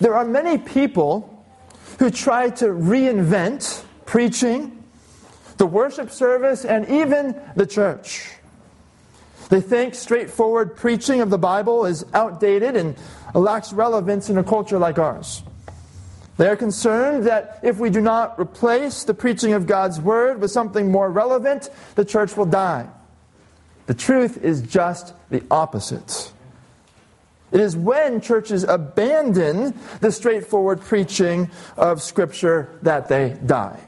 There are many people who try to reinvent preaching, the worship service, and even the church. They think straightforward preaching of the Bible is outdated and lacks relevance in a culture like ours. They are concerned that if we do not replace the preaching of God's Word with something more relevant, the church will die. The truth is just the opposite. It is when churches abandon the straightforward preaching of Scripture that they die.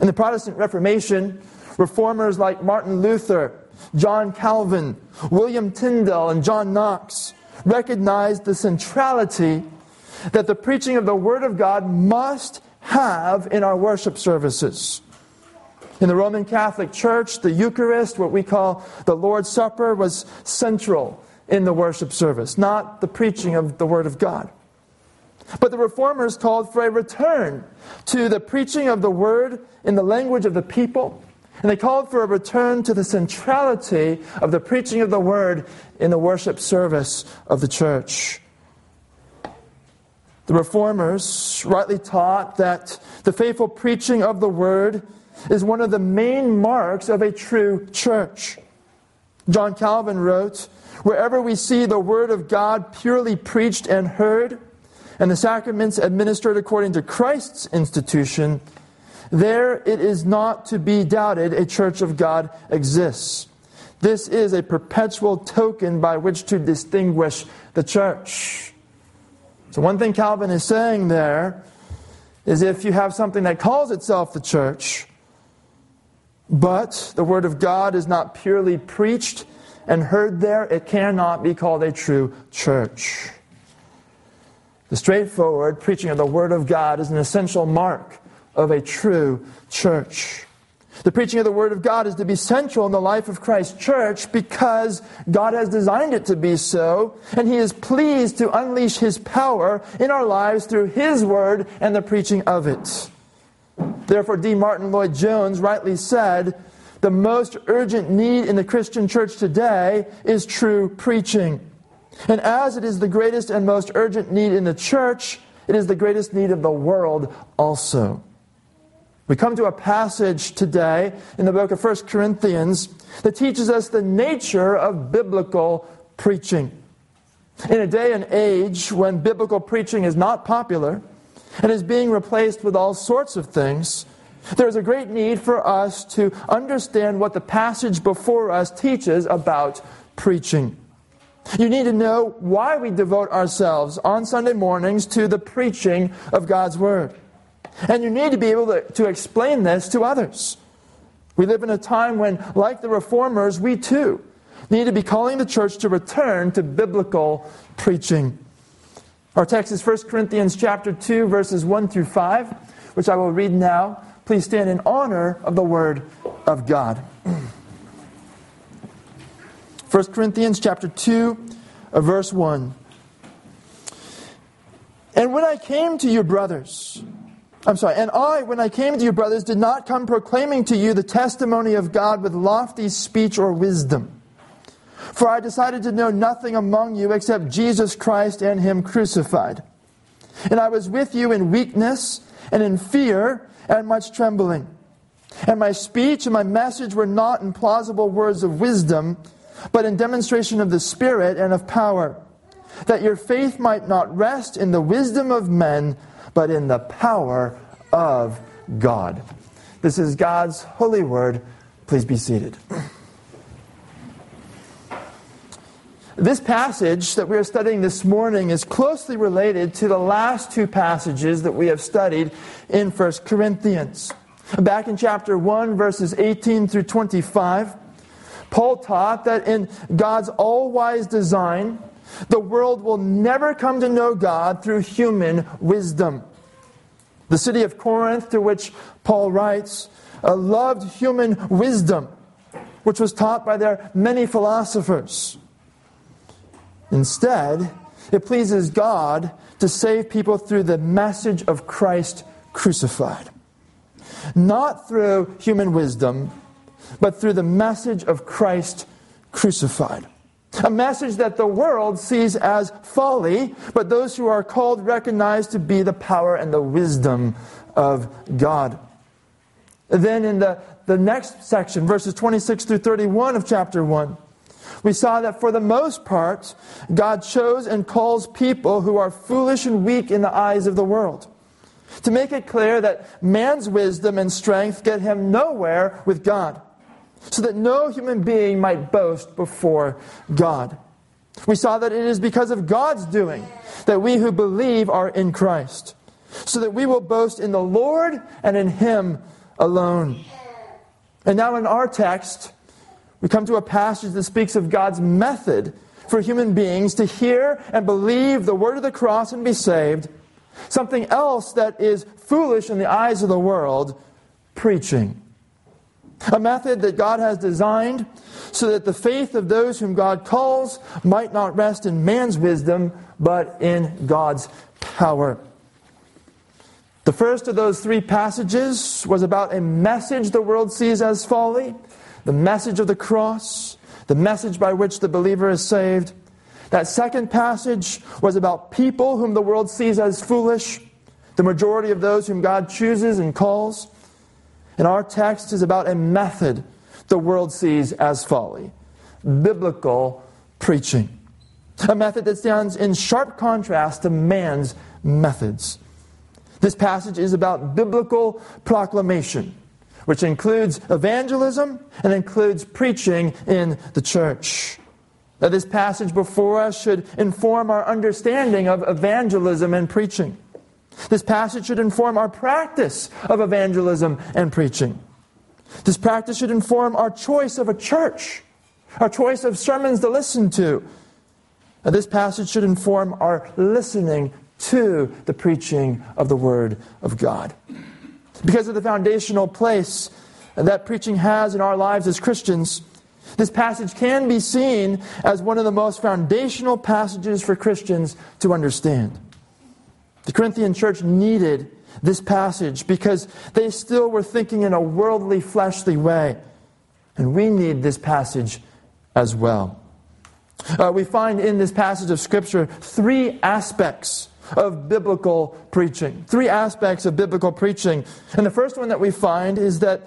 In the Protestant Reformation, reformers like Martin Luther, John Calvin, William Tyndale, and John Knox recognized the centrality that the preaching of the Word of God must have in our worship services. In the Roman Catholic Church, the Eucharist, what we call the Lord's Supper, was central in the worship service, not the preaching of the Word of God. But the reformers called for a return to the preaching of the Word in the language of the people, and they called for a return to the centrality of the preaching of the Word in the worship service of the church. The reformers rightly taught that the faithful preaching of the word is one of the main marks of a true church. John Calvin wrote, Wherever we see the word of God purely preached and heard, and the sacraments administered according to Christ's institution, there it is not to be doubted a church of God exists. This is a perpetual token by which to distinguish the church. So, one thing Calvin is saying there is if you have something that calls itself the church, but the Word of God is not purely preached and heard there, it cannot be called a true church. The straightforward preaching of the Word of God is an essential mark of a true church. The preaching of the Word of God is to be central in the life of Christ's church because God has designed it to be so, and He is pleased to unleash His power in our lives through His Word and the preaching of it. Therefore, D. Martyn Lloyd-Jones rightly said, the most urgent need in the Christian church today is true preaching. And as it is the greatest and most urgent need in the church, it is the greatest need of the world also. We come to a passage today in the book of 1 Corinthians that teaches us the nature of biblical preaching. In a day and age when biblical preaching is not popular and is being replaced with all sorts of things, there is a great need for us to understand what the passage before us teaches about preaching. You need to know why we devote ourselves on Sunday mornings to the preaching of God's Word. And you need to be able to, to explain this to others. We live in a time when, like the reformers, we too need to be calling the church to return to biblical preaching. Our text is 1 Corinthians chapter 2 verses 1 through 5, which I will read now. Please stand in honor of the word of God. 1 Corinthians chapter 2 uh, verse 1. And when I came to you brothers, I'm sorry, and I, when I came to you, brothers, did not come proclaiming to you the testimony of God with lofty speech or wisdom. For I decided to know nothing among you except Jesus Christ and Him crucified. And I was with you in weakness and in fear and much trembling. And my speech and my message were not in plausible words of wisdom, but in demonstration of the Spirit and of power, that your faith might not rest in the wisdom of men but in the power of God. This is God's holy word. Please be seated. This passage that we are studying this morning is closely related to the last two passages that we have studied in 1 Corinthians. Back in chapter 1, verses 18 through 25, Paul taught that in God's all wise design, the world will never come to know God through human wisdom. The city of Corinth, to which Paul writes, uh, loved human wisdom, which was taught by their many philosophers. Instead, it pleases God to save people through the message of Christ crucified. Not through human wisdom, but through the message of Christ crucified. A message that the world sees as folly, but those who are called recognize to be the power and the wisdom of God. Then in the, the next section, verses 26 through 31 of chapter 1, we saw that for the most part, God chose and calls people who are foolish and weak in the eyes of the world. To make it clear that man's wisdom and strength get him nowhere with God, so that no human being might boast before God. We saw that it is because of God's doing that we who believe are in Christ, so that we will boast in the Lord and in Him alone. And now in our text, we come to a passage that speaks of God's method for human beings to hear and believe the word of the cross and be saved. Something else that is foolish in the eyes of the world preaching. A method that God has designed so that the faith of those whom God calls might not rest in man's wisdom, but in God's power. The first of those three passages was about a message the world sees as folly, the message of the cross, the message by which the believer is saved. That second passage was about people whom the world sees as foolish, the majority of those whom God chooses and calls. And our text is about a method the world sees as folly biblical preaching. A method that stands in sharp contrast to man's methods. This passage is about biblical proclamation, which includes evangelism and includes preaching in the church. Now, this passage before us should inform our understanding of evangelism and preaching. This passage should inform our practice of evangelism and preaching. This practice should inform our choice of a church, our choice of sermons to listen to. Now, this passage should inform our listening to the preaching of the Word of God. Because of the foundational place that preaching has in our lives as Christians, this passage can be seen as one of the most foundational passages for Christians to understand. The Corinthian church needed this passage because they still were thinking in a worldly, fleshly way. And we need this passage as well. Uh, we find in this passage of Scripture three aspects of biblical preaching. Three aspects of biblical preaching. And the first one that we find is that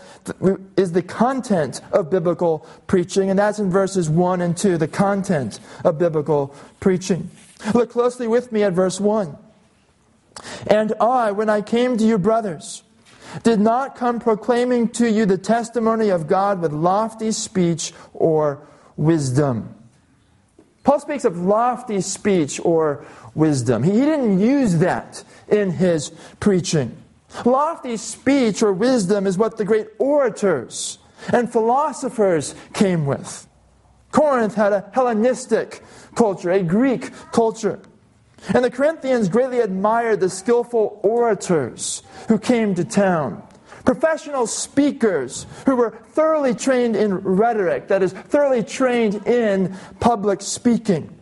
is the content of biblical preaching, and that's in verses 1 and 2, the content of biblical preaching. Look closely with me at verse 1. And I, when I came to you, brothers, did not come proclaiming to you the testimony of God with lofty speech or wisdom. Paul speaks of lofty speech or wisdom. He didn't use that in his preaching. Lofty speech or wisdom is what the great orators and philosophers came with. Corinth had a Hellenistic culture, a Greek culture. And the Corinthians greatly admired the skillful orators who came to town. Professional speakers who were thoroughly trained in rhetoric, that is, thoroughly trained in public speaking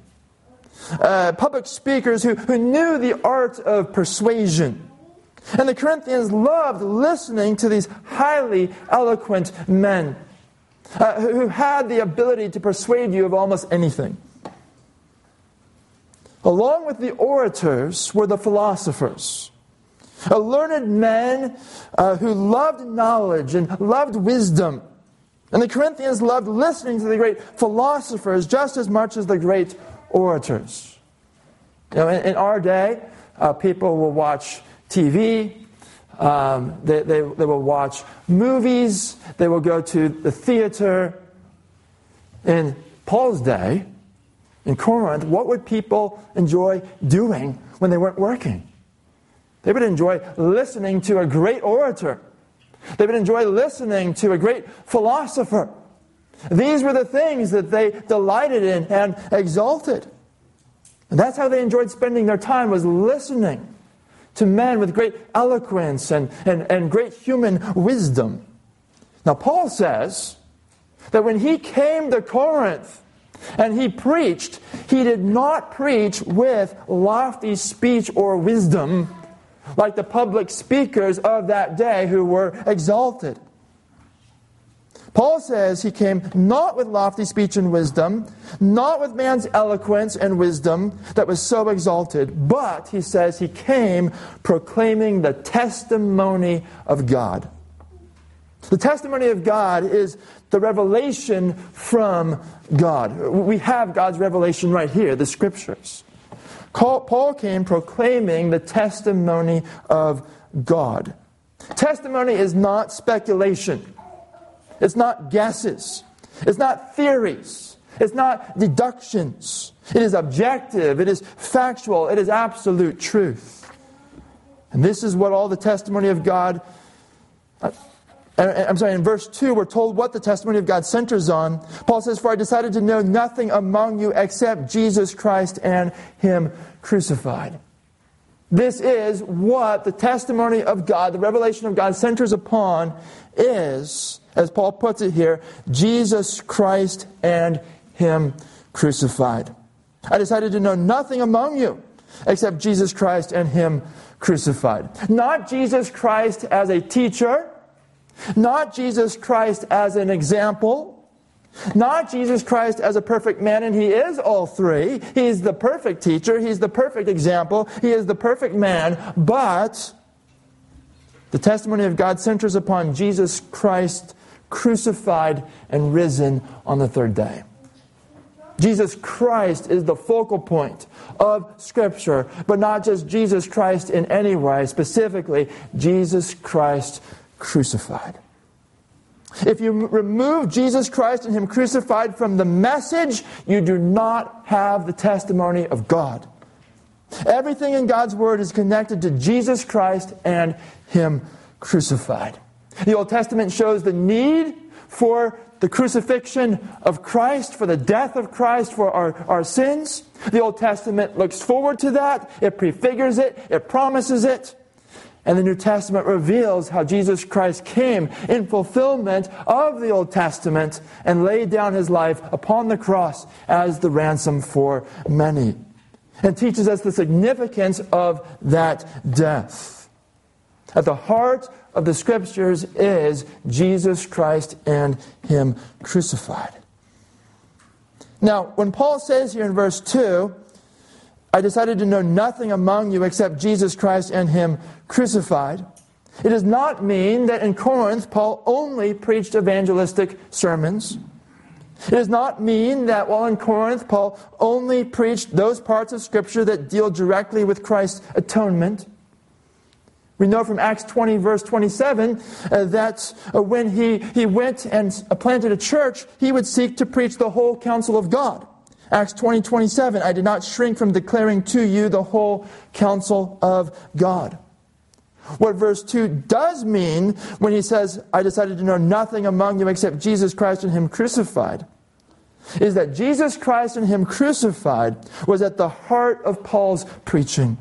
uh, public speakers who, who knew the art of persuasion. And the Corinthians loved listening to these highly eloquent men uh, who had the ability to persuade you of almost anything. Along with the orators were the philosophers, a learned men uh, who loved knowledge and loved wisdom. And the Corinthians loved listening to the great philosophers just as much as the great orators. You know, in, in our day, uh, people will watch TV, um, they, they, they will watch movies, they will go to the theater. In Paul's day, in Corinth, what would people enjoy doing when they weren't working? They would enjoy listening to a great orator. They would enjoy listening to a great philosopher. These were the things that they delighted in and exalted. And that's how they enjoyed spending their time was listening to men with great eloquence and, and, and great human wisdom. Now, Paul says that when he came to Corinth and he preached, he did not preach with lofty speech or wisdom like the public speakers of that day who were exalted. Paul says he came not with lofty speech and wisdom, not with man's eloquence and wisdom that was so exalted, but he says he came proclaiming the testimony of God. The testimony of God is the revelation from God. We have God's revelation right here, the scriptures. Paul came proclaiming the testimony of God. Testimony is not speculation. It's not guesses. It's not theories. It's not deductions. It is objective. It is factual. It is absolute truth. And this is what all the testimony of God. Uh, I'm sorry, in verse 2, we're told what the testimony of God centers on. Paul says, For I decided to know nothing among you except Jesus Christ and Him crucified. This is what the testimony of God, the revelation of God centers upon, is as Paul puts it here, Jesus Christ and Him crucified. I decided to know nothing among you except Jesus Christ and Him crucified. Not Jesus Christ as a teacher, not Jesus Christ as an example, not Jesus Christ as a perfect man, and He is all three. He's the perfect teacher, He's the perfect example, He is the perfect man, but the testimony of God centers upon Jesus Christ crucified and risen on the third day. Jesus Christ is the focal point of Scripture, but not just Jesus Christ in any way, specifically, Jesus Christ crucified. If you remove Jesus Christ and Him crucified from the message, you do not have the testimony of God. Everything in God's Word is connected to Jesus Christ and Him crucified. The Old Testament shows the need for the crucifixion of Christ, for the death of Christ for our, our sins. The Old Testament looks forward to that, it prefigures it, it promises it. And the New Testament reveals how Jesus Christ came in fulfillment of the Old Testament and laid down his life upon the cross as the ransom for many. And teaches us the significance of that death. At the heart of the scriptures is Jesus Christ and Him crucified. Now, when Paul says here in verse 2, I decided to know nothing among you except Jesus Christ and Him crucified, it does not mean that in Corinth Paul only preached evangelistic sermons. It does not mean that while in Corinth Paul only preached those parts of Scripture that deal directly with Christ's atonement. We know from Acts 20, verse 27, uh, that uh, when he, he went and planted a church, he would seek to preach the whole counsel of God. Acts 20, 27, I did not shrink from declaring to you the whole counsel of God. What verse 2 does mean when he says, I decided to know nothing among you except Jesus Christ and Him crucified, is that Jesus Christ and Him crucified was at the heart of Paul's preaching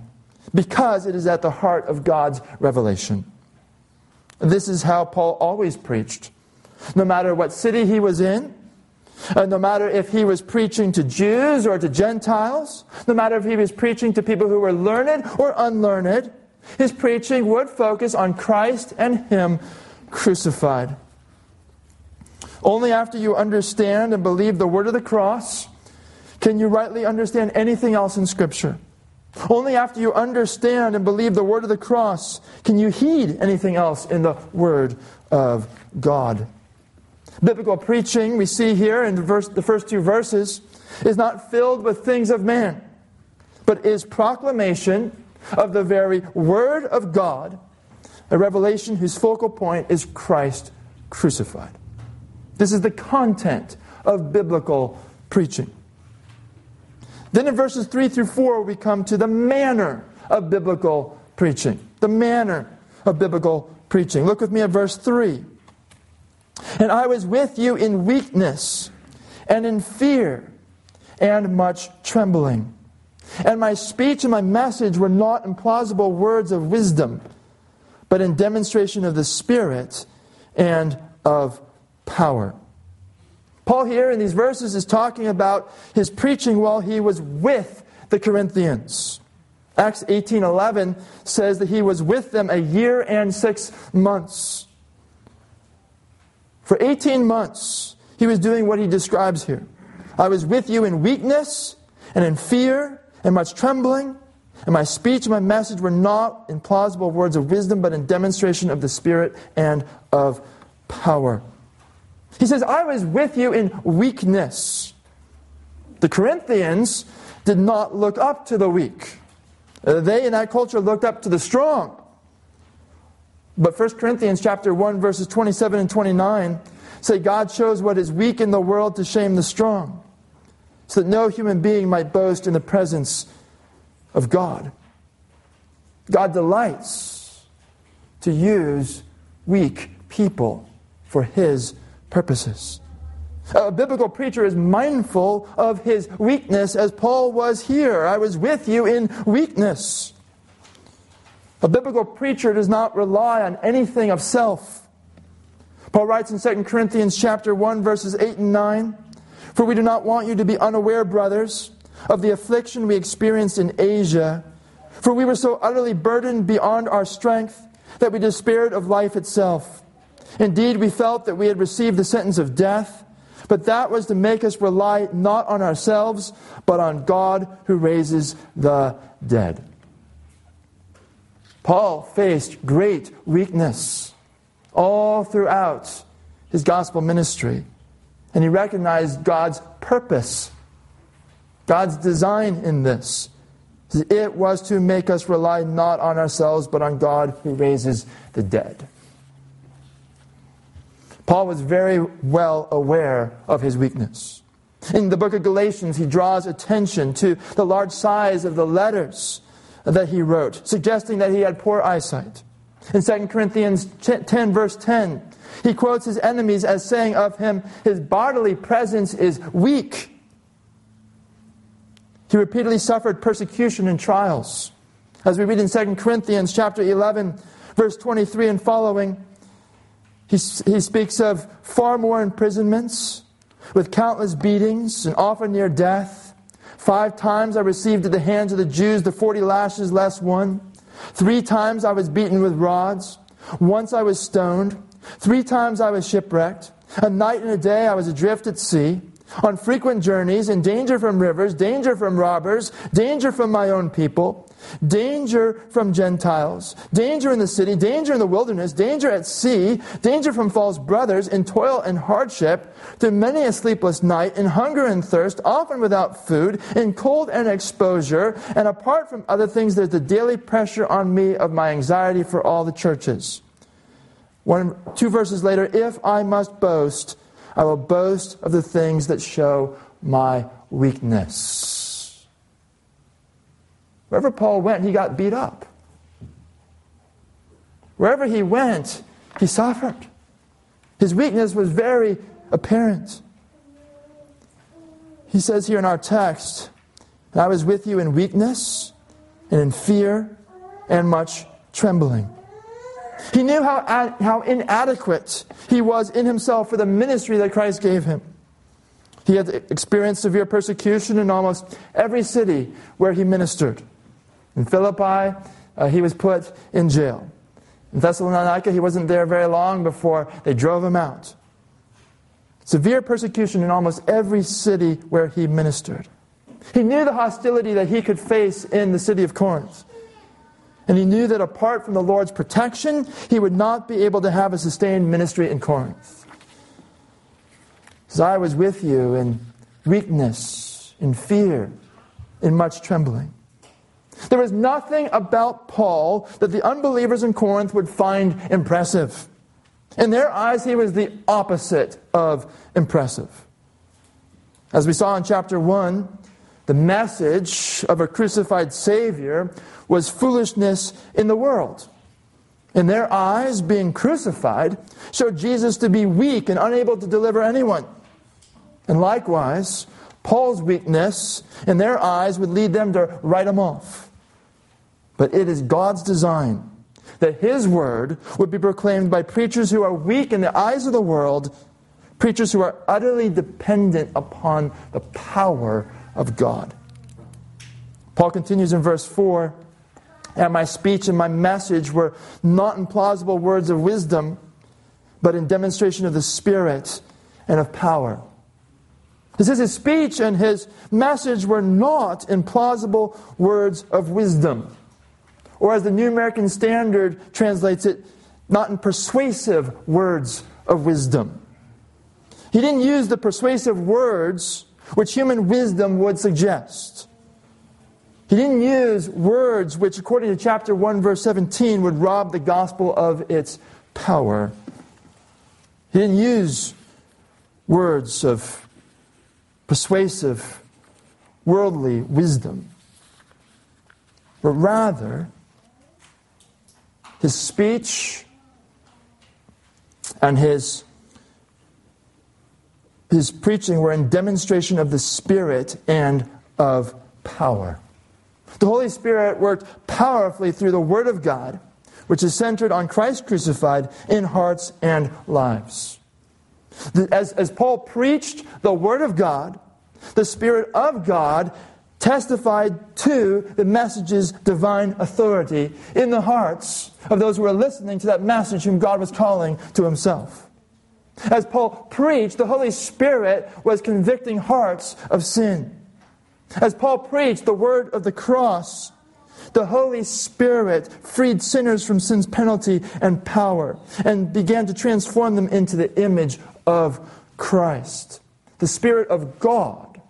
because it is at the heart of God's revelation. This is how Paul always preached. No matter what city he was in, uh, no matter if he was preaching to Jews or to Gentiles, no matter if he was preaching to people who were learned or unlearned, his preaching would focus on Christ and Him crucified. Only after you understand and believe the word of the cross can you rightly understand anything else in Scripture. Only after you understand and believe the word of the cross can you heed anything else in the word of God. Biblical preaching, we see here in the, verse, the first two verses, is not filled with things of man, but is proclamation of the very word of God, a revelation whose focal point is Christ crucified. This is the content of biblical preaching. Then in verses 3 through 4, we come to the manner of biblical preaching. The manner of biblical preaching. Look with me at verse 3. And I was with you in weakness and in fear and much trembling. And my speech and my message were not in plausible words of wisdom, but in demonstration of the Spirit and of power. Paul here in these verses is talking about his preaching while he was with the Corinthians. Acts 18:11 says that he was with them a year and 6 months. For 18 months, he was doing what he describes here. I was with you in weakness and in fear and much trembling. And my speech and my message were not in plausible words of wisdom, but in demonstration of the Spirit and of power. He says, I was with you in weakness. The Corinthians did not look up to the weak. Uh, they in that culture looked up to the strong. But 1 Corinthians chapter 1 verses 27 and 29 say God shows what is weak in the world to shame the strong, so that no human being might boast in the presence of God. God delights to use weak people for his purposes. A biblical preacher is mindful of his weakness as Paul was here. I was with you in weakness. A biblical preacher does not rely on anything of self. Paul writes in 2 Corinthians chapter 1 verses 8 and 9, "For we do not want you to be unaware, brothers, of the affliction we experienced in Asia, for we were so utterly burdened beyond our strength that we despaired of life itself. Indeed, we felt that we had received the sentence of death." But that was to make us rely not on ourselves, but on God who raises the dead. Paul faced great weakness all throughout his gospel ministry. And he recognized God's purpose, God's design in this. It was to make us rely not on ourselves, but on God who raises the dead. Paul was very well aware of his weakness. In the book of Galatians, he draws attention to the large size of the letters that he wrote, suggesting that he had poor eyesight. In 2 Corinthians 10, verse 10, he quotes his enemies as saying of him, his bodily presence is weak. He repeatedly suffered persecution and trials. As we read in 2 Corinthians chapter 11, verse 23 and following, he, he speaks of far more imprisonments, with countless beatings, and often near death. Five times I received at the hands of the Jews the forty lashes less one. Three times I was beaten with rods. Once I was stoned. Three times I was shipwrecked. A night and a day I was adrift at sea on frequent journeys, in danger from rivers, danger from robbers, danger from my own people, danger from Gentiles, danger in the city, danger in the wilderness, danger at sea, danger from false brothers, in toil and hardship, through many a sleepless night, in hunger and thirst, often without food, in cold and exposure, and apart from other things, there's the daily pressure on me of my anxiety for all the churches. One, two verses later, if I must boast, I will boast of the things that show my weakness. Wherever Paul went, he got beat up. Wherever he went, he suffered. His weakness was very apparent. He says here in our text, I was with you in weakness and in fear and much trembling. He knew how, ad, how inadequate he was in himself for the ministry that Christ gave him. He had experienced severe persecution in almost every city where he ministered. In Philippi, uh, he was put in jail. In Thessalonica, he wasn't there very long before they drove him out. Severe persecution in almost every city where he ministered. He knew the hostility that he could face in the city of Corinth. And he knew that apart from the Lord's protection, he would not be able to have a sustained ministry in Corinth. As I was with you in weakness, in fear, in much trembling. There was nothing about Paul that the unbelievers in Corinth would find impressive. In their eyes, he was the opposite of impressive. As we saw in chapter 1, the message of a crucified Savior was foolishness in the world. In their eyes, being crucified showed Jesus to be weak and unable to deliver anyone. And likewise, Paul's weakness in their eyes would lead them to write him off. But it is God's design that his word would be proclaimed by preachers who are weak in the eyes of the world, preachers who are utterly dependent upon the power of God. Paul continues in verse 4 And my speech and my message were not in plausible words of wisdom, but in demonstration of the Spirit and of power. It says his speech and his message were not in plausible words of wisdom. Or as the New American Standard translates it, not in persuasive words of wisdom. He didn't use the persuasive words which human wisdom would suggest. He didn't use words which, according to chapter 1, verse 17, would rob the gospel of its power. He didn't use words of persuasive, worldly wisdom, but rather, his speech and his, his preaching were in demonstration of the Spirit and of power. The Holy Spirit worked powerfully through the Word of God, which is centered on Christ crucified in hearts and lives. As, as Paul preached the Word of God, the Spirit of God testified to the message's divine authority in the hearts of those who were listening to that message whom God was calling to himself. As Paul preached, the Holy Spirit was convicting hearts of sin. As Paul preached the word of the cross, the Holy Spirit freed sinners from sin's penalty and power and began to transform them into the image of Christ. The Spirit of God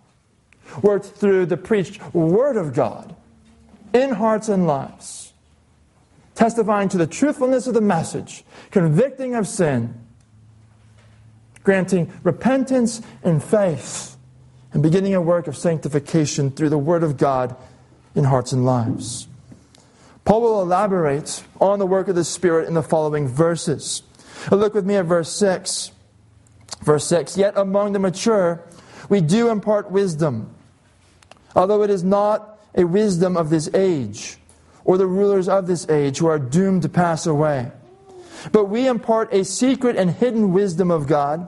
worked through the preached Word of God in hearts and lives, testifying to the truthfulness of the message, convicting of sin, granting repentance and faith, and beginning a work of sanctification through the Word of God in hearts and lives. Paul will elaborate on the work of the Spirit in the following verses. Look with me at verse 6. Verse 6 Yet among the mature we do impart wisdom, although it is not a wisdom of this age, or the rulers of this age who are doomed to pass away. But we impart a secret and hidden wisdom of God,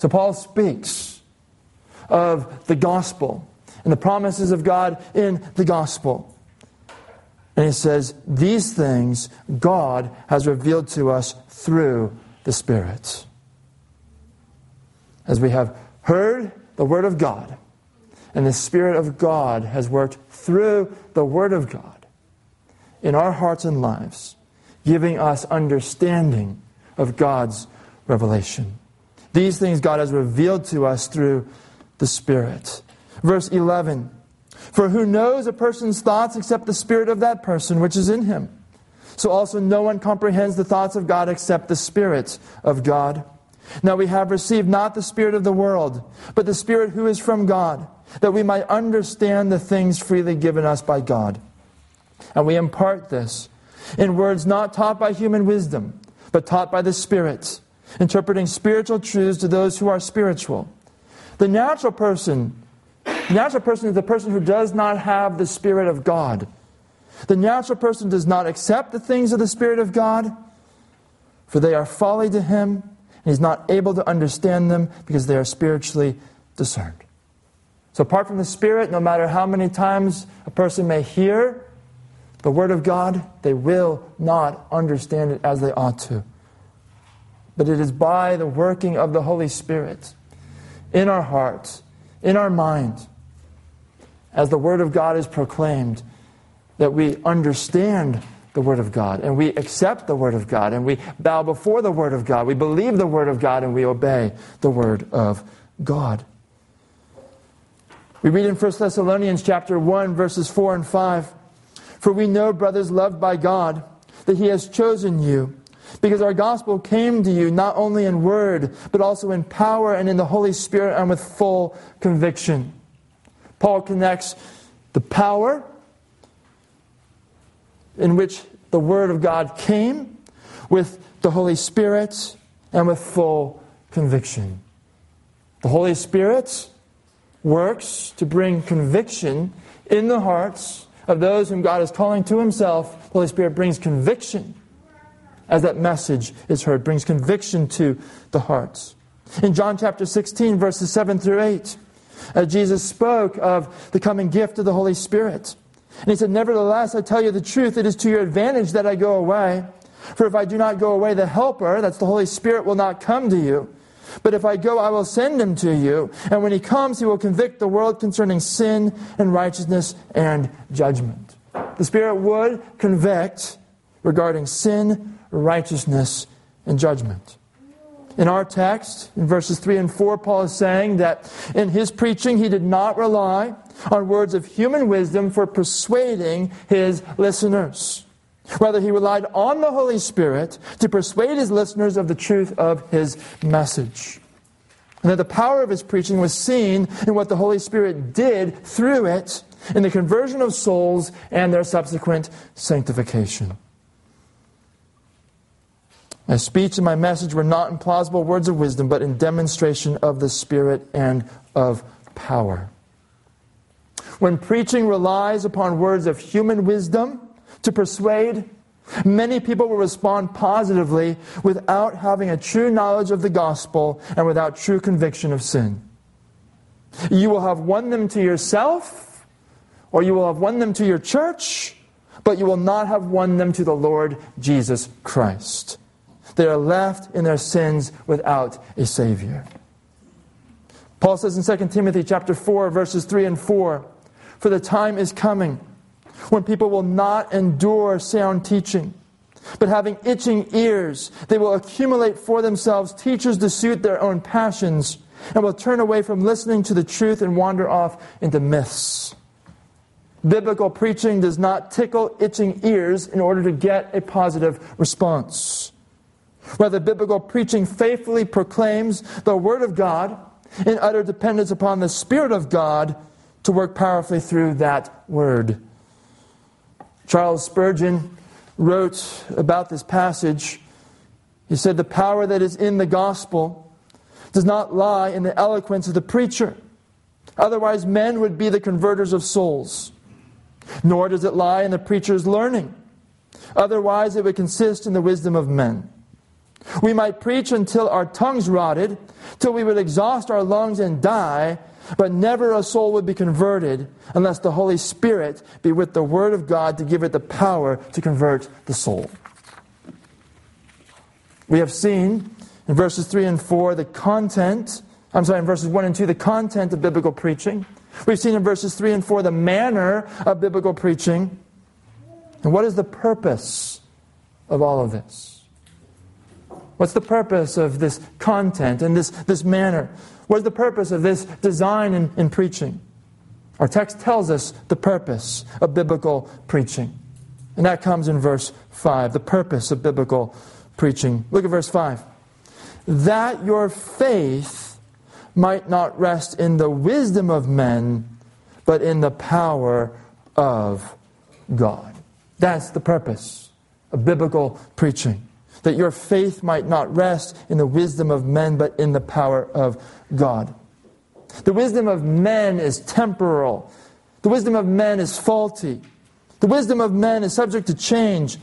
So Paul speaks of the gospel and the promises of God in the gospel. And he says, These things God has revealed to us through the Spirit. As we have heard the Word of God, and the Spirit of God has worked through the Word of God in our hearts and lives, giving us understanding of God's revelation. These things God has revealed to us through the Spirit. Verse 11 For who knows a person's thoughts except the spirit of that person which is in him? So also no one comprehends the thoughts of God except the Spirit of God. Now we have received not the Spirit of the world, but the Spirit who is from God, that we might understand the things freely given us by God. And we impart this in words not taught by human wisdom, but taught by the Spirit, interpreting spiritual truths to those who are spiritual. The natural person the natural person is the person who does not have the Spirit of God. The natural person does not accept the things of the Spirit of God, for they are folly to him, and he's not able to understand them because they are spiritually discerned. So, apart from the Spirit, no matter how many times a person may hear the Word of God, they will not understand it as they ought to. But it is by the working of the Holy Spirit in our hearts, in our minds, as the Word of God is proclaimed, that we understand the Word of God and we accept the Word of God and we bow before the Word of God. We believe the Word of God and we obey the Word of God. We read in 1 Thessalonians chapter 1 verses 4 and 5, "For we know, brothers loved by God, that he has chosen you, because our gospel came to you not only in word, but also in power and in the Holy Spirit and with full conviction." Paul connects the power in which the Word of God came with the Holy Spirit and with full conviction. The Holy Spirit works to bring conviction in the hearts of those whom God is calling to Himself. The Holy Spirit brings conviction as that message is heard, brings conviction to the hearts. In John chapter 16, verses 7 through 8, as Jesus spoke of the coming gift of the Holy Spirit. And he said, Nevertheless, I tell you the truth, it is to your advantage that I go away. For if I do not go away, the Helper, that's the Holy Spirit, will not come to you. But if I go, I will send him to you. And when he comes, he will convict the world concerning sin and righteousness and judgment. The Spirit would convict regarding sin, righteousness, and judgment. In our text, in verses 3 and 4, Paul is saying that in his preaching he did not rely on words of human wisdom for persuading his listeners. Rather, he relied on the Holy Spirit to persuade his listeners of the truth of his message. And that the power of his preaching was seen in what the Holy Spirit did through it in the conversion of souls and their subsequent sanctification. My speech and my message were not in plausible words of wisdom, but in demonstration of the Spirit and of power. When preaching relies upon words of human wisdom, to persuade, many people will respond positively without having a true knowledge of the gospel and without true conviction of sin. You will have won them to yourself, or you will have won them to your church, but you will not have won them to the Lord Jesus Christ. They are left in their sins without a Savior. Paul says in 2 Timothy chapter 4, verses 3 and 4, For the time is coming when people will not endure sound teaching. But having itching ears, they will accumulate for themselves teachers to suit their own passions, and will turn away from listening to the truth and wander off into myths. Biblical preaching does not tickle itching ears in order to get a positive response. Rather, biblical preaching faithfully proclaims the Word of God in utter dependence upon the Spirit of God to work powerfully through that Word. Charles Spurgeon wrote about this passage. He said, The power that is in the gospel does not lie in the eloquence of the preacher. Otherwise, men would be the converters of souls. Nor does it lie in the preacher's learning. Otherwise, it would consist in the wisdom of men. We might preach until our tongues rotted, till we would exhaust our lungs and die, but never a soul would be converted unless the Holy Spirit be with the Word of God to give it the power to convert the soul. We have seen in verses 3 and 4 the content, I'm sorry, in verses 1 and 2, the content of biblical preaching. We've seen in verses 3 and 4 the manner of biblical preaching. And what is the purpose of all of this? What's the purpose of this content and this, this manner? What is the purpose of this design in, in preaching? Our text tells us the purpose of biblical preaching. And that comes in verse 5. The purpose of biblical preaching. Look at verse 5. That your faith might not rest in the wisdom of men, but in the power of God. That's the purpose of biblical preaching that your faith might not rest in the wisdom of men, but in the power of God. The wisdom of men is temporal. The wisdom of men is faulty. The wisdom of men is subject to change.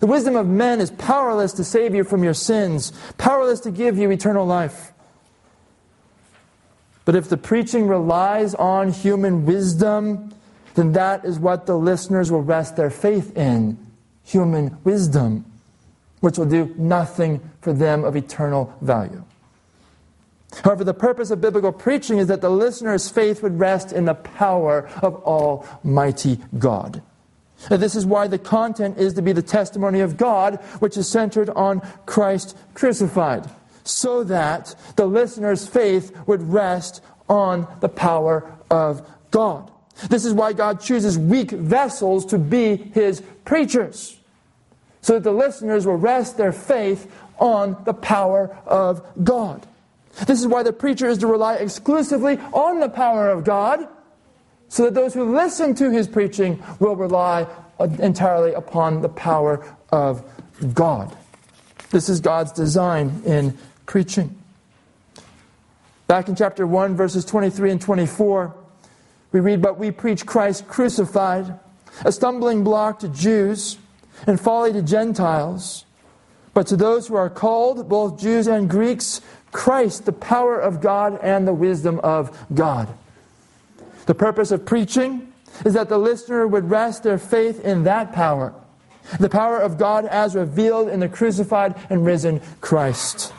The wisdom of men is powerless to save you from your sins, powerless to give you eternal life. But if the preaching relies on human wisdom, then that is what the listeners will rest their faith in human wisdom which will do nothing for them of eternal value. However, the purpose of biblical preaching is that the listener's faith would rest in the power of Almighty God. And this is why the content is to be the testimony of God, which is centered on Christ crucified, so that the listener's faith would rest on the power of God. This is why God chooses weak vessels to be his preachers so that the listeners will rest their faith on the power of God. This is why the preacher is to rely exclusively on the power of God, so that those who listen to his preaching will rely entirely upon the power of God. This is God's design in preaching. Back in chapter 1, verses 23 and 24, we read, But we preach Christ crucified, a stumbling block to Jews, and folly to Gentiles. But to those who are called, both Jews and Greeks, Christ, the power of God and the wisdom of God. The purpose of preaching is that the listener would rest their faith in that power, the power of God as revealed in the crucified and risen Christ.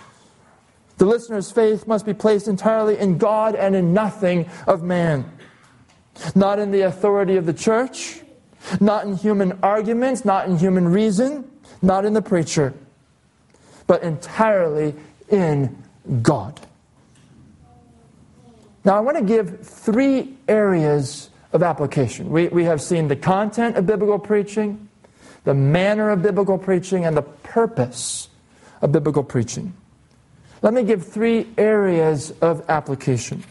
The listener's faith must be placed entirely in God and in nothing of man. Not in the authority of the church, not in human arguments, not in human reason, not in the preacher, but entirely in God. Now, I want to give three areas of application. We, we have seen the content of biblical preaching, the manner of biblical preaching, and the purpose of biblical preaching. Let me give three areas of application.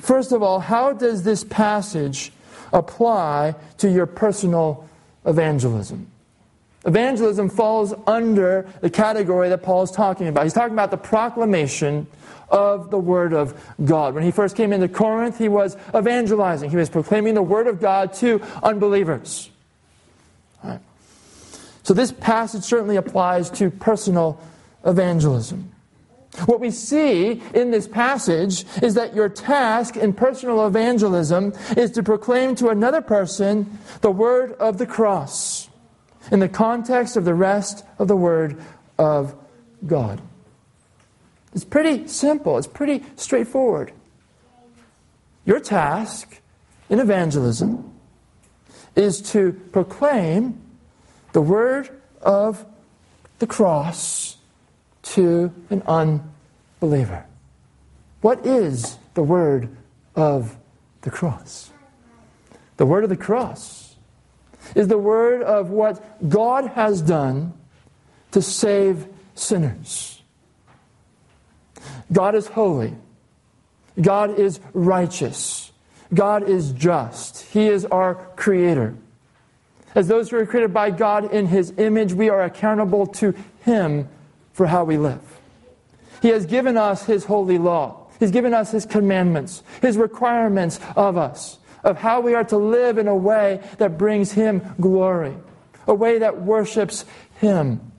First of all, how does this passage apply to your personal evangelism? Evangelism falls under the category that Paul is talking about. He's talking about the proclamation of the Word of God. When he first came into Corinth, he was evangelizing, he was proclaiming the Word of God to unbelievers. So, this passage certainly applies to personal evangelism. What we see in this passage is that your task in personal evangelism is to proclaim to another person the word of the cross in the context of the rest of the word of God. It's pretty simple, it's pretty straightforward. Your task in evangelism is to proclaim the word of the cross to an unbeliever. What is the word of the cross? The word of the cross is the word of what God has done to save sinners. God is holy. God is righteous. God is just. He is our creator. As those who are created by God in His image, we are accountable to Him for how we live. He has given us His holy law. He's given us His commandments, His requirements of us, of how we are to live in a way that brings Him glory, a way that worships Him.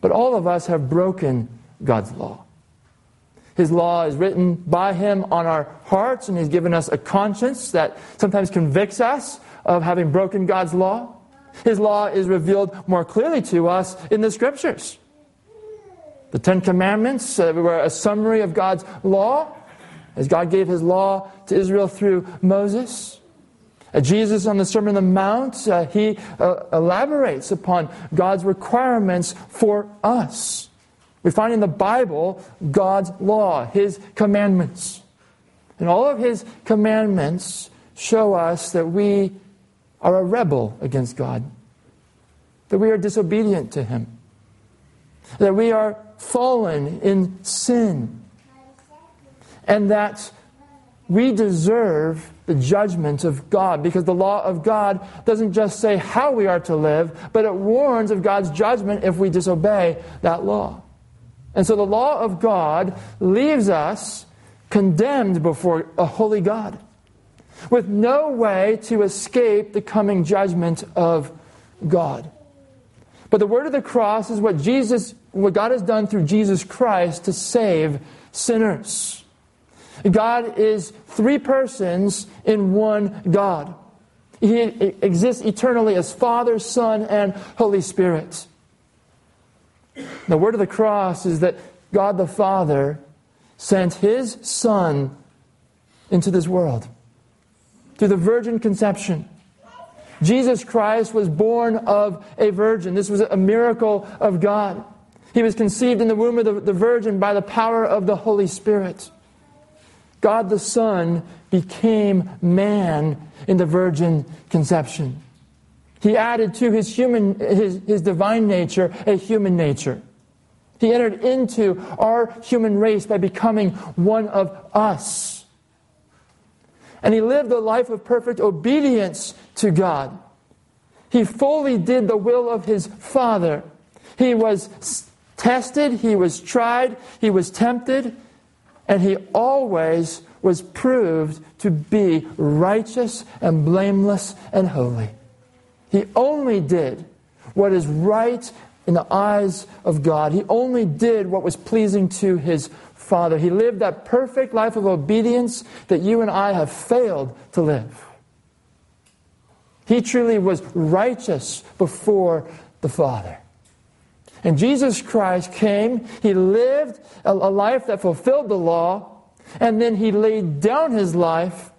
But all of us have broken God's law. His law is written by Him on our hearts, and He's given us a conscience that sometimes convicts us of having broken God's law. His law is revealed more clearly to us in the Scriptures. The Ten Commandments uh, were a summary of God's law, as God gave his law to Israel through Moses. Uh, Jesus on the Sermon on the Mount, uh, he uh, elaborates upon God's requirements for us. We find in the Bible God's law, his commandments. And all of his commandments show us that we are a rebel against God, that we are disobedient to him, that we are fallen in sin, and that we deserve the judgment of God because the law of God doesn't just say how we are to live, but it warns of God's judgment if we disobey that law. And so the law of God leaves us condemned before a holy God with no way to escape the coming judgment of God. But the word of the cross is what Jesus what God has done through Jesus Christ to save sinners. God is three persons in one God. He exists eternally as Father, Son, and Holy Spirit. The word of the cross is that God the Father sent His Son into this world through the virgin conception. Jesus Christ was born of a virgin. This was a miracle of God. He was conceived in the womb of the, the Virgin by the power of the Holy Spirit. God the Son became man in the virgin conception. He added to his human, his, his divine nature, a human nature. He entered into our human race by becoming one of us. And he lived a life of perfect obedience to God. He fully did the will of his Father He was tested, he was tried, he was tempted, and he always was proved to be righteous and blameless and holy. He only did what is right in the eyes of God. He only did what was pleasing to his Father. He lived that perfect life of obedience that you and I have failed to live. He truly was righteous before the Father. And Jesus Christ came, He lived a, life that fulfilled the law, and then He laid down His life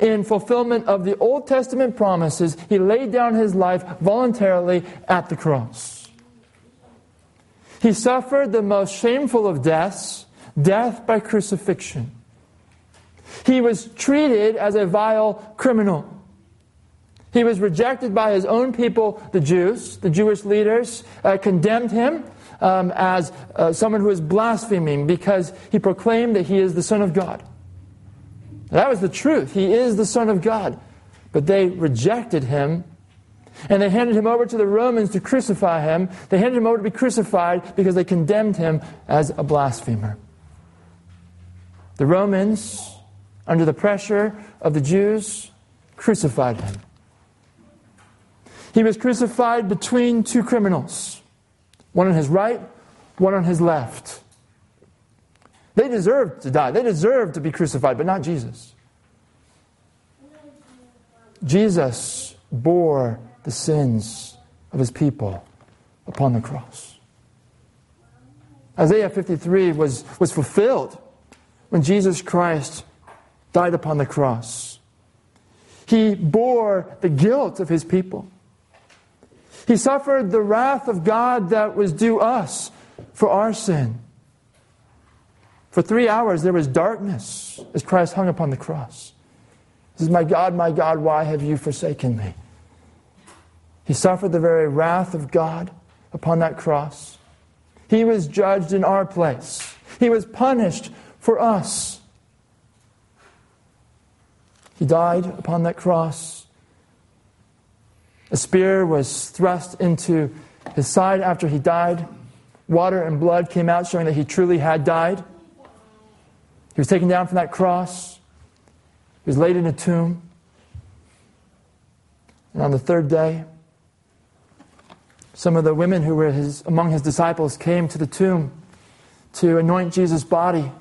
in fulfillment of the Old Testament promises. He laid down His life voluntarily at the cross. He suffered the most shameful of deaths, death by crucifixion. He was treated as a vile criminal. He was rejected by his own people, the Jews. The Jewish leaders uh, condemned him um, as uh, someone who is blaspheming because he proclaimed that he is the Son of God. That was the truth. He is the Son of God. But they rejected him and they handed him over to the Romans to crucify him. They handed him over to be crucified because they condemned him as a blasphemer. The Romans, under the pressure of the Jews, crucified him. He was crucified between two criminals, one on his right, one on his left. They deserved to die. They deserved to be crucified, but not Jesus. Jesus bore the sins of his people upon the cross. Isaiah 53 was, was fulfilled when Jesus Christ died upon the cross. He bore the guilt of his people. He suffered the wrath of God that was due us for our sin. For three hours there was darkness as Christ hung upon the cross. He says, My God, my God, why have you forsaken me? He suffered the very wrath of God upon that cross. He was judged in our place. He was punished for us. He died upon that cross a spear was thrust into his side after he died. Water and blood came out, showing that he truly had died. He was taken down from that cross. He was laid in a tomb. And on the third day, some of the women who were his, among his disciples came to the tomb to anoint Jesus' body,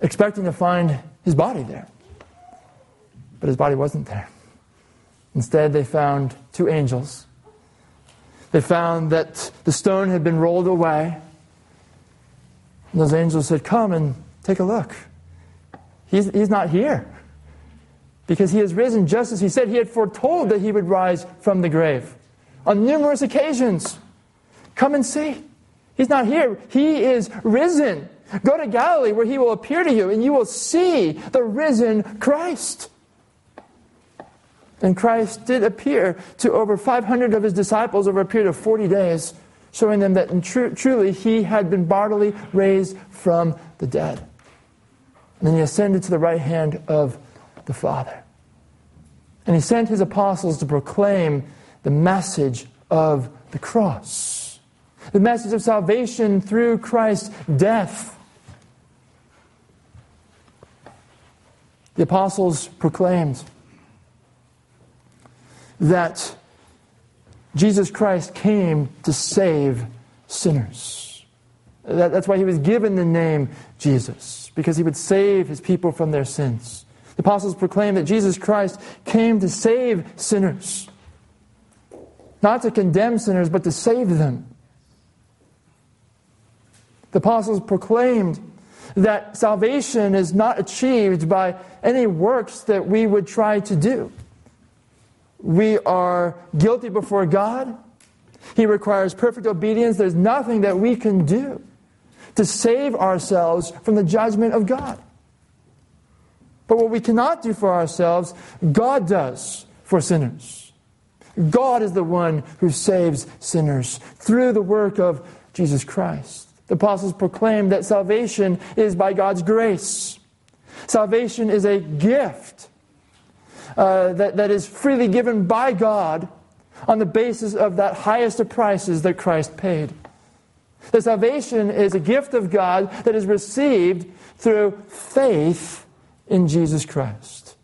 expecting to find his body there. But his body wasn't there. Instead, they found two angels. They found that the stone had been rolled away. And those angels said, Come and take a look. He's, he's not here. Because he has risen just as he said. He had foretold that he would rise from the grave on numerous occasions. Come and see. He's not here. He is risen. Go to Galilee where he will appear to you and you will see the risen Christ. And Christ did appear to over 500 of his disciples over a period of 40 days, showing them that tr- truly he had been bodily raised from the dead. And then he ascended to the right hand of the Father. And he sent his apostles to proclaim the message of the cross, the message of salvation through Christ's death. The apostles proclaimed that Jesus Christ came to save sinners. That, that's why he was given the name Jesus, because he would save his people from their sins. The apostles proclaimed that Jesus Christ came to save sinners, not to condemn sinners, but to save them. The apostles proclaimed that salvation is not achieved by any works that we would try to do. We are guilty before God. He requires perfect obedience. There's nothing that we can do to save ourselves from the judgment of God. But what we cannot do for ourselves, God does for sinners. God is the one who saves sinners through the work of Jesus Christ. The apostles proclaim that salvation is by God's grace. Salvation is a gift uh, that, that is freely given by God on the basis of that highest of prices that Christ paid. The salvation is a gift of God that is received through faith in Jesus Christ.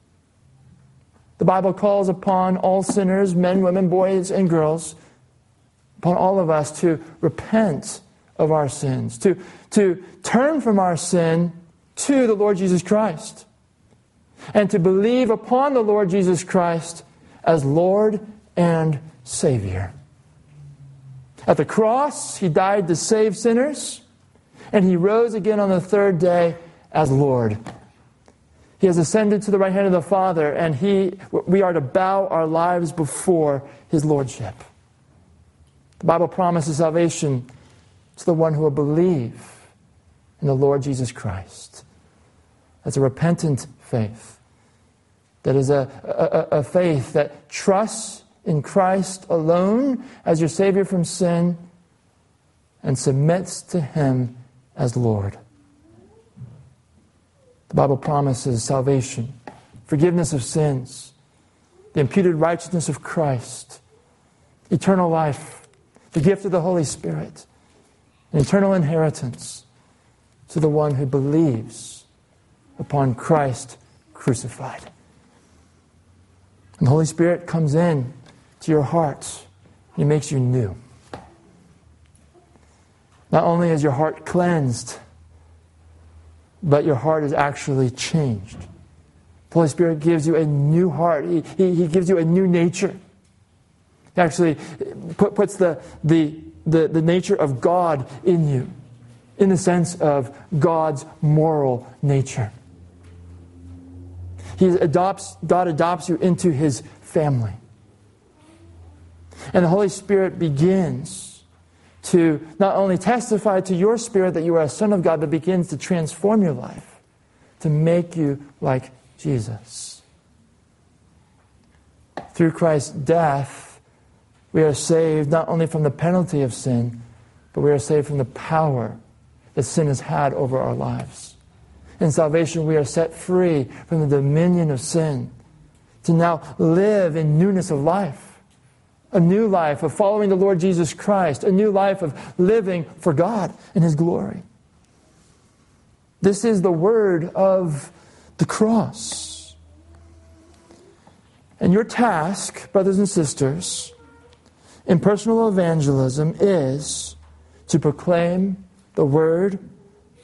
The Bible calls upon all sinners, men, women, boys, and girls, upon all of us to repent of our sins, to, to turn from our sin to the Lord Jesus Christ, and to believe upon the Lord Jesus Christ as Lord and Savior. At the cross, he died to save sinners, and he rose again on the third day as Lord. He has ascended to the right hand of the Father, and he, we are to bow our lives before his Lordship. The Bible promises salvation to the one who will believe in the Lord Jesus Christ. As a repentant faith. That is a, a, a faith that trusts in Christ alone as your Savior from sin and submits to Him as Lord. The Bible promises salvation, forgiveness of sins, the imputed righteousness of Christ, eternal life, the gift of the Holy Spirit, an eternal inheritance to the one who believes upon Christ crucified. And the Holy Spirit comes in to your heart. He makes you new. Not only is your heart cleansed, but your heart is actually changed. The Holy Spirit gives you a new heart, He, he, he gives you a new nature. He actually put, puts the, the, the, the nature of God in you, in the sense of God's moral nature. He adopts, God adopts you into His family. And the Holy Spirit begins to not only testify to your spirit that you are a son of God, but begins to transform your life, to make you like Jesus. Through Christ's death, we are saved not only from the penalty of sin, but we are saved from the power that sin has had over our lives. In salvation, we are set free from the dominion of sin to now live in newness of life a new life of following the Lord Jesus Christ, a new life of living for God and His glory. This is the word of the cross. And your task, brothers and sisters, in personal evangelism is to proclaim the word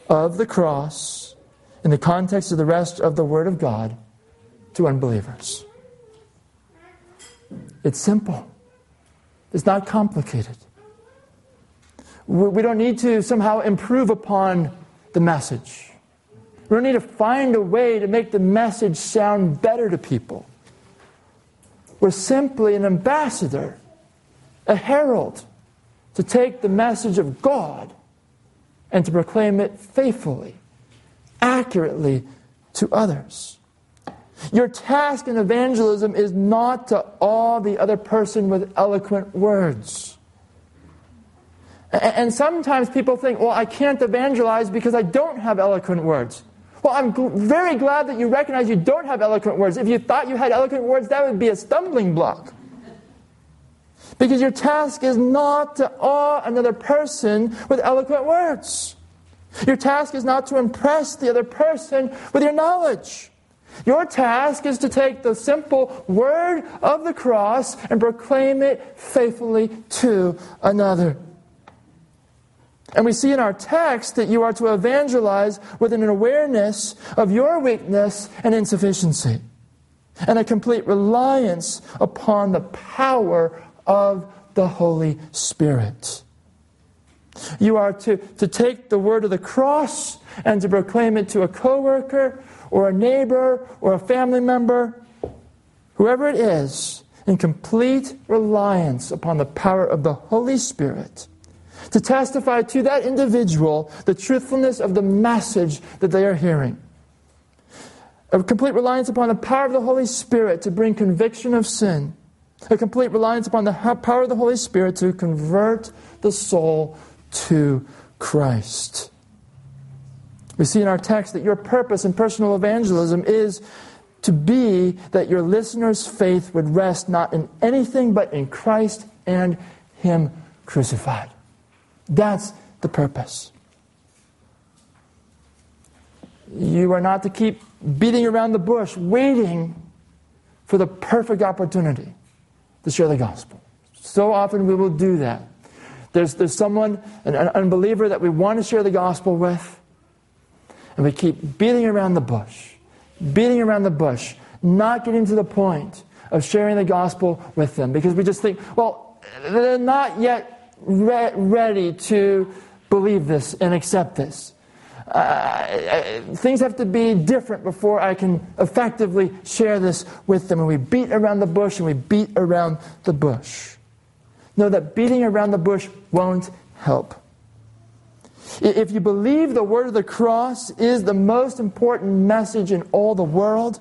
of the cross in the context of the rest of the word of God to unbelievers. It's simple. It's not complicated. We don't need to somehow improve upon the message. We don't need to find a way to make the message sound better to people. We're simply an ambassador, a herald, to take the message of God and to proclaim it faithfully, accurately to others. Your task in evangelism is not to awe the other person with eloquent words. And sometimes people think, well, I can't evangelize because I don't have eloquent words. Well, I'm very glad that you recognize you don't have eloquent words. If you thought you had eloquent words, that would be a stumbling block. Because your task is not to awe another person with eloquent words. Your task is not to impress the other person with your knowledge. Your task is to take the simple word of the cross and proclaim it faithfully to another. And we see in our text that you are to evangelize with an awareness of your weakness and insufficiency, and a complete reliance upon the power of the Holy Spirit. You are to, to take the word of the cross and to proclaim it to a coworker or a neighbor or a family member, whoever it is, in complete reliance upon the power of the Holy Spirit to testify to that individual the truthfulness of the message that they are hearing. A complete reliance upon the power of the Holy Spirit to bring conviction of sin. A complete reliance upon the power of the Holy Spirit to convert the soul to Christ. We see in our text that your purpose in personal evangelism is to be that your listeners' faith would rest not in anything but in Christ and Him crucified. That's the purpose. You are not to keep beating around the bush, waiting for the perfect opportunity to share the gospel. So often we will do that. There's, there's someone, an, an unbeliever that we want to share the gospel with, and we keep beating around the bush, beating around the bush, not getting to the point of sharing the gospel with them because we just think, well, they're not yet re- ready to believe this and accept this. Uh, uh, things have to be different before I can effectively share this with them. And we beat around the bush and we beat around the bush. Know that beating around the bush won't help. If you believe the word of the cross is the most important message in all the world,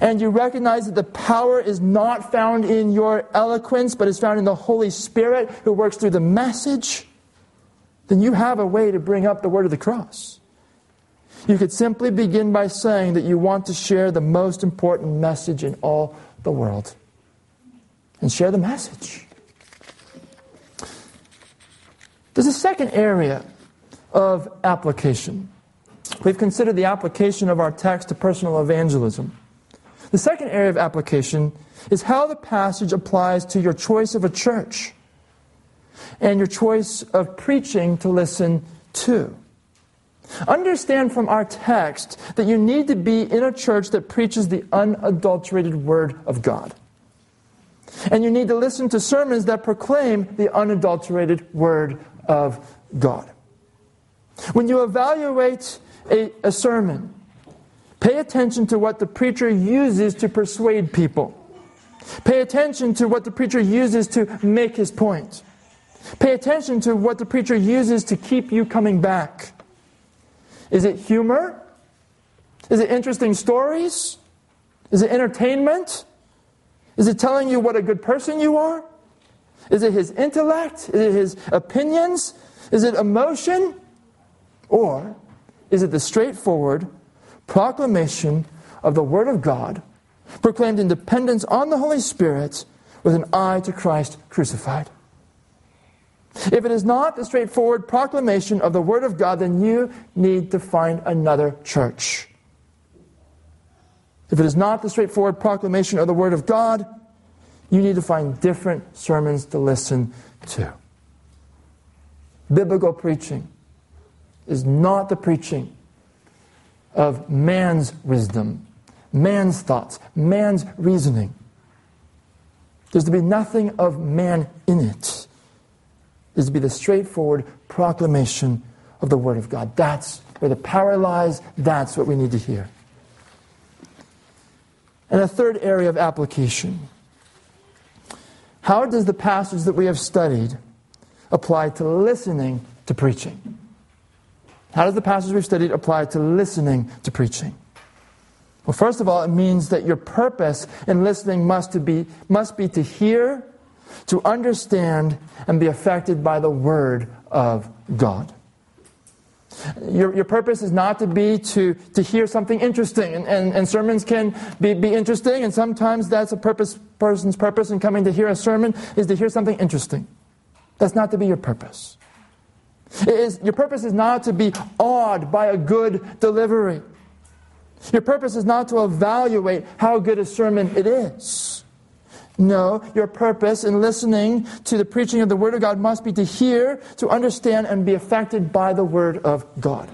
and you recognize that the power is not found in your eloquence, but is found in the Holy Spirit who works through the message, then you have a way to bring up the word of the cross. You could simply begin by saying that you want to share the most important message in all the world. And share the message. There's a second area of application. We've considered the application of our text to personal evangelism. The second area of application is how the passage applies to your choice of a church and your choice of preaching to listen to. Understand from our text that you need to be in a church that preaches the unadulterated Word of God. And you need to listen to sermons that proclaim the unadulterated Word of God. When you evaluate a, a sermon, pay attention to what the preacher uses to persuade people. Pay attention to what the preacher uses to make his point. Pay attention to what the preacher uses to keep you coming back. Is it humor? Is it interesting stories? Is it entertainment? Is it telling you what a good person you are? Is it his intellect? Is it his opinions? Is it emotion? Or is it the straightforward proclamation of the Word of God, proclaimed in dependence on the Holy Spirit with an eye to Christ crucified? If it is not the straightforward proclamation of the Word of God, then you need to find another church. If it is not the straightforward proclamation of the Word of God, you need to find different sermons to listen to. Biblical preaching is not the preaching of man's wisdom, man's thoughts, man's reasoning. There's to be nothing of man in it. There's to be the straightforward proclamation of the Word of God. That's where the power lies. That's what we need to hear. And a third area of application. How does the passage that we have studied apply to listening to preaching? How does the passage we've studied apply to listening to preaching? Well, first of all, it means that your purpose in listening must, to be, must be to hear to understand and be affected by the Word of God. Your, your purpose is not to be to, to hear something interesting, and, and, and sermons can be, be interesting, and sometimes that's a purpose, person's purpose in coming to hear a sermon is to hear something interesting. That's not to be your purpose. Is, your purpose is not to be awed by a good delivery. Your purpose is not to evaluate how good a sermon it is. No, your purpose in listening to the preaching of the Word of God must be to hear, to understand, and be affected by the Word of God.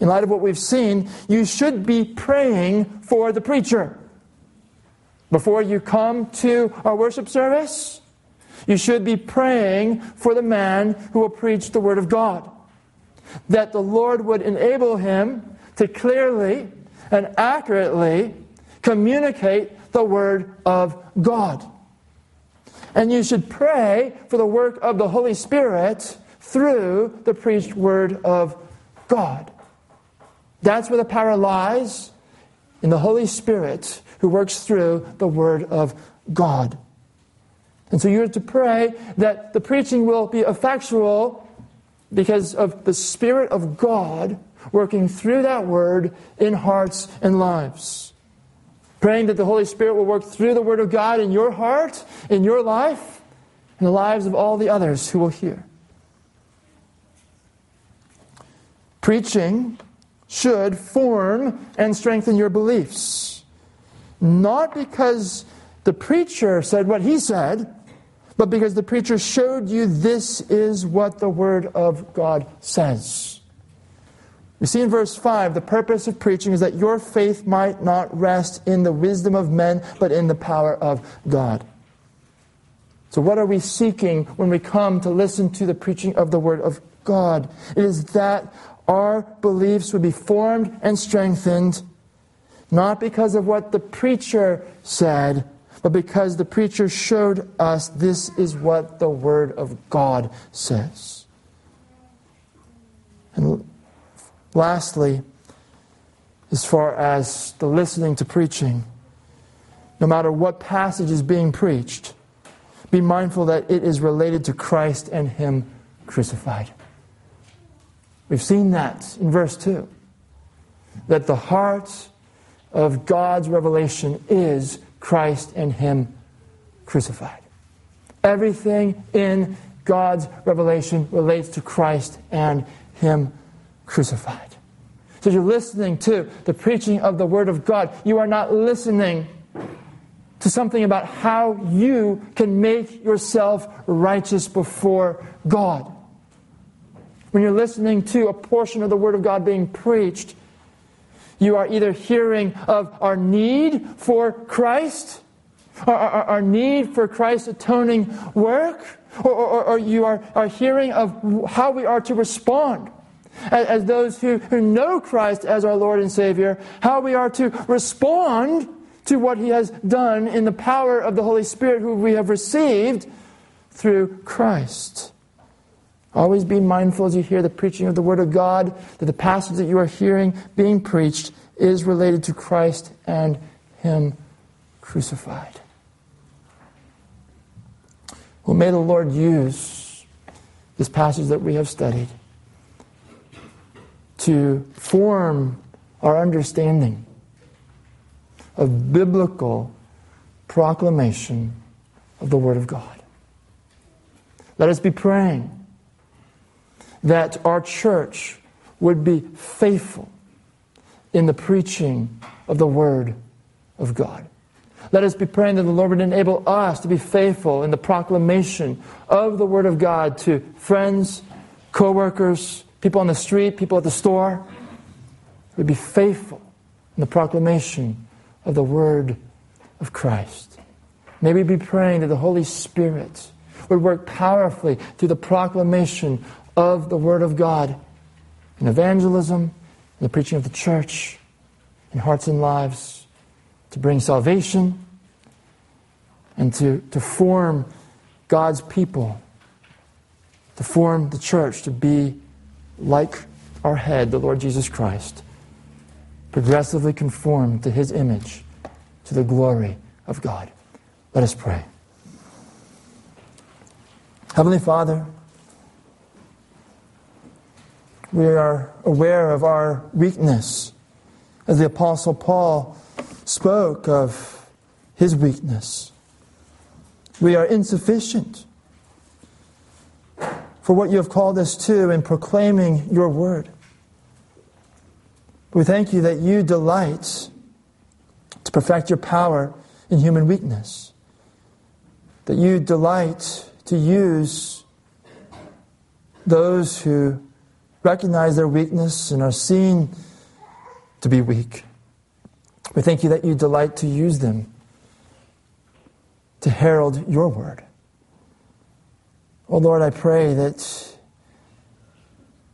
In light of what we've seen, you should be praying for the preacher. Before you come to our worship service, you should be praying for the man who will preach the Word of God. That the Lord would enable him to clearly and accurately communicate the Word of God. And you should pray for the work of the Holy Spirit through the preached Word of God. That's where the power lies in the Holy Spirit who works through the Word of God. And so you're to pray that the preaching will be effectual because of the Spirit of God working through that word in hearts and lives. Praying that the Holy Spirit will work through the word of God in your heart, in your life, in the lives of all the others who will hear. Preaching should form and strengthen your beliefs. Not because the preacher said what he said, but because the preacher showed you this is what the Word of God says. We see in verse 5 the purpose of preaching is that your faith might not rest in the wisdom of men, but in the power of God. So, what are we seeking when we come to listen to the preaching of the Word of God? It is that our beliefs would be formed and strengthened, not because of what the preacher said, but because the preacher showed us this is what the Word of God says. And lastly, as far as the listening to preaching, no matter what passage is being preached, be mindful that it is related to Christ and Him crucified. We've seen that in verse 2. That the heart of God's revelation is Christ and Him crucified. Everything in God's revelation relates to Christ and Him crucified. So you're listening to the preaching of the Word of God. You are not listening to something about how you can make yourself righteous before God. When you're listening to a portion of the Word of God being preached, you are either hearing of our need for Christ, our, our, our need for Christ's atoning work, or, or, or, you are, are hearing of how we are to respond as, those who, who know Christ as our Lord and Savior, how we are to respond to what He has done in the power of the Holy Spirit, who we have received through Christ. Always be mindful as you hear the preaching of the Word of God that the passage that you are hearing being preached is related to Christ and Him crucified. Well, may the Lord use this passage that we have studied to form our understanding of biblical proclamation of the Word of God. Let us be praying that our church would be faithful in the preaching of the Word of God. Let us be praying that the Lord would enable us to be faithful in the proclamation of the Word of God to friends, co-workers, people on the street, people at the store. We'd be faithful in the proclamation of the Word of Christ. May we be praying that the Holy Spirit would work powerfully through the proclamation of the Word of God in evangelism, in the preaching of the church, in hearts and lives, to bring salvation and to, to form God's people, to form the church to be like our head, the Lord Jesus Christ, progressively conformed to His image, to the glory of God. Let us pray. Heavenly Father, we are aware of our weakness. As the Apostle Paul spoke of his weakness, we are insufficient for what you have called us to in proclaiming your word. We thank you that you delight to perfect your power in human weakness, that you delight to use those who recognize their weakness and are seen to be weak. We thank you that you delight to use them to herald your word. Oh Lord, I pray that,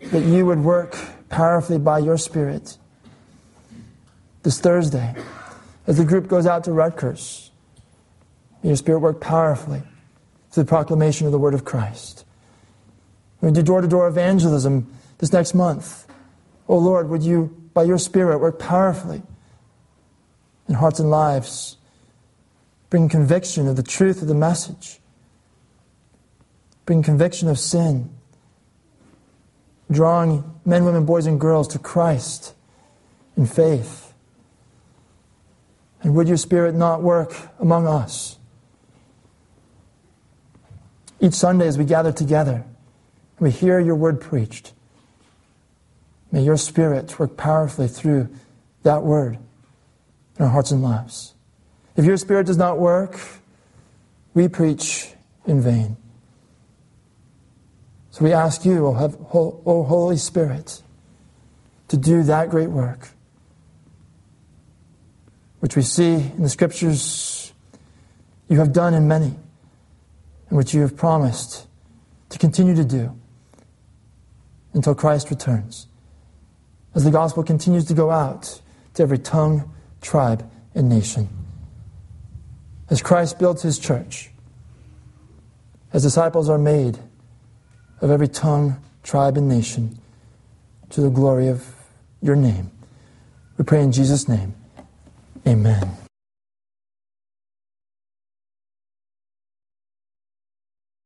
that you would work powerfully by your Spirit this Thursday as the group goes out to Rutgers. May your Spirit work powerfully through the proclamation of the word of Christ. We do door to door evangelism this next month. Oh Lord, would you, by your Spirit, work powerfully in hearts and lives, bring conviction of the truth of the message, bring conviction of sin, drawing men, women, boys, and girls to Christ in faith. And would your Spirit not work among us? Each Sunday, as we gather together, we hear your word preached. May your Spirit work powerfully through that word in our hearts and lives. If your Spirit does not work, we preach in vain. So we ask you, O Holy Spirit, to do that great work, which we see in the Scriptures you have done in many, and which you have promised to continue to do until Christ returns. As the gospel continues to go out to every tongue, tribe, and nation. As Christ builds his church, as disciples are made of every tongue, tribe, and nation to the glory of your name. We pray in Jesus' name. Amen.